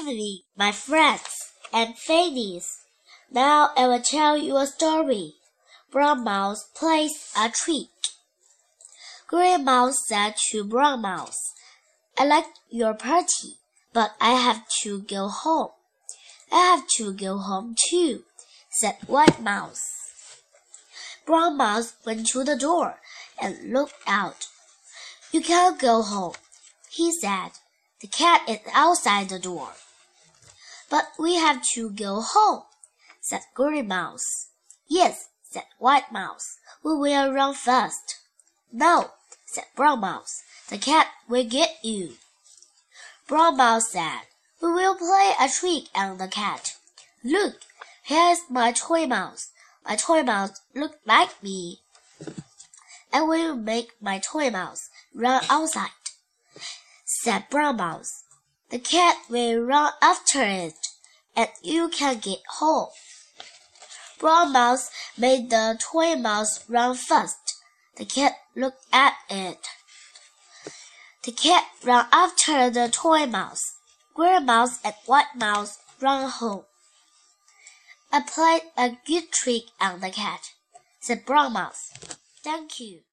evening, my friends and Fannies. Now I will tell you a story. Brown Mouse plays a trick. Green Mouse said to Brown Mouse, I like your party, but I have to go home. I have to go home too, said White Mouse. Brown Mouse went to the door and looked out. You can't go home, he said. The cat is outside the door. But we have to go home, said Green Mouse. Yes, said White Mouse. We will run fast. No, said Brown Mouse. The cat will get you. Brown Mouse said, We will play a trick on the cat. Look, here is my toy mouse. My toy mouse looks like me. I will make my toy mouse run outside, said Brown Mouse. The cat will run after it, and you can get home. Brown Mouse made the toy mouse run fast. The cat looked at it. The cat ran after the toy mouse. Gray Mouse and White Mouse ran home. I played a good trick on the cat, said Brown Mouse. Thank you.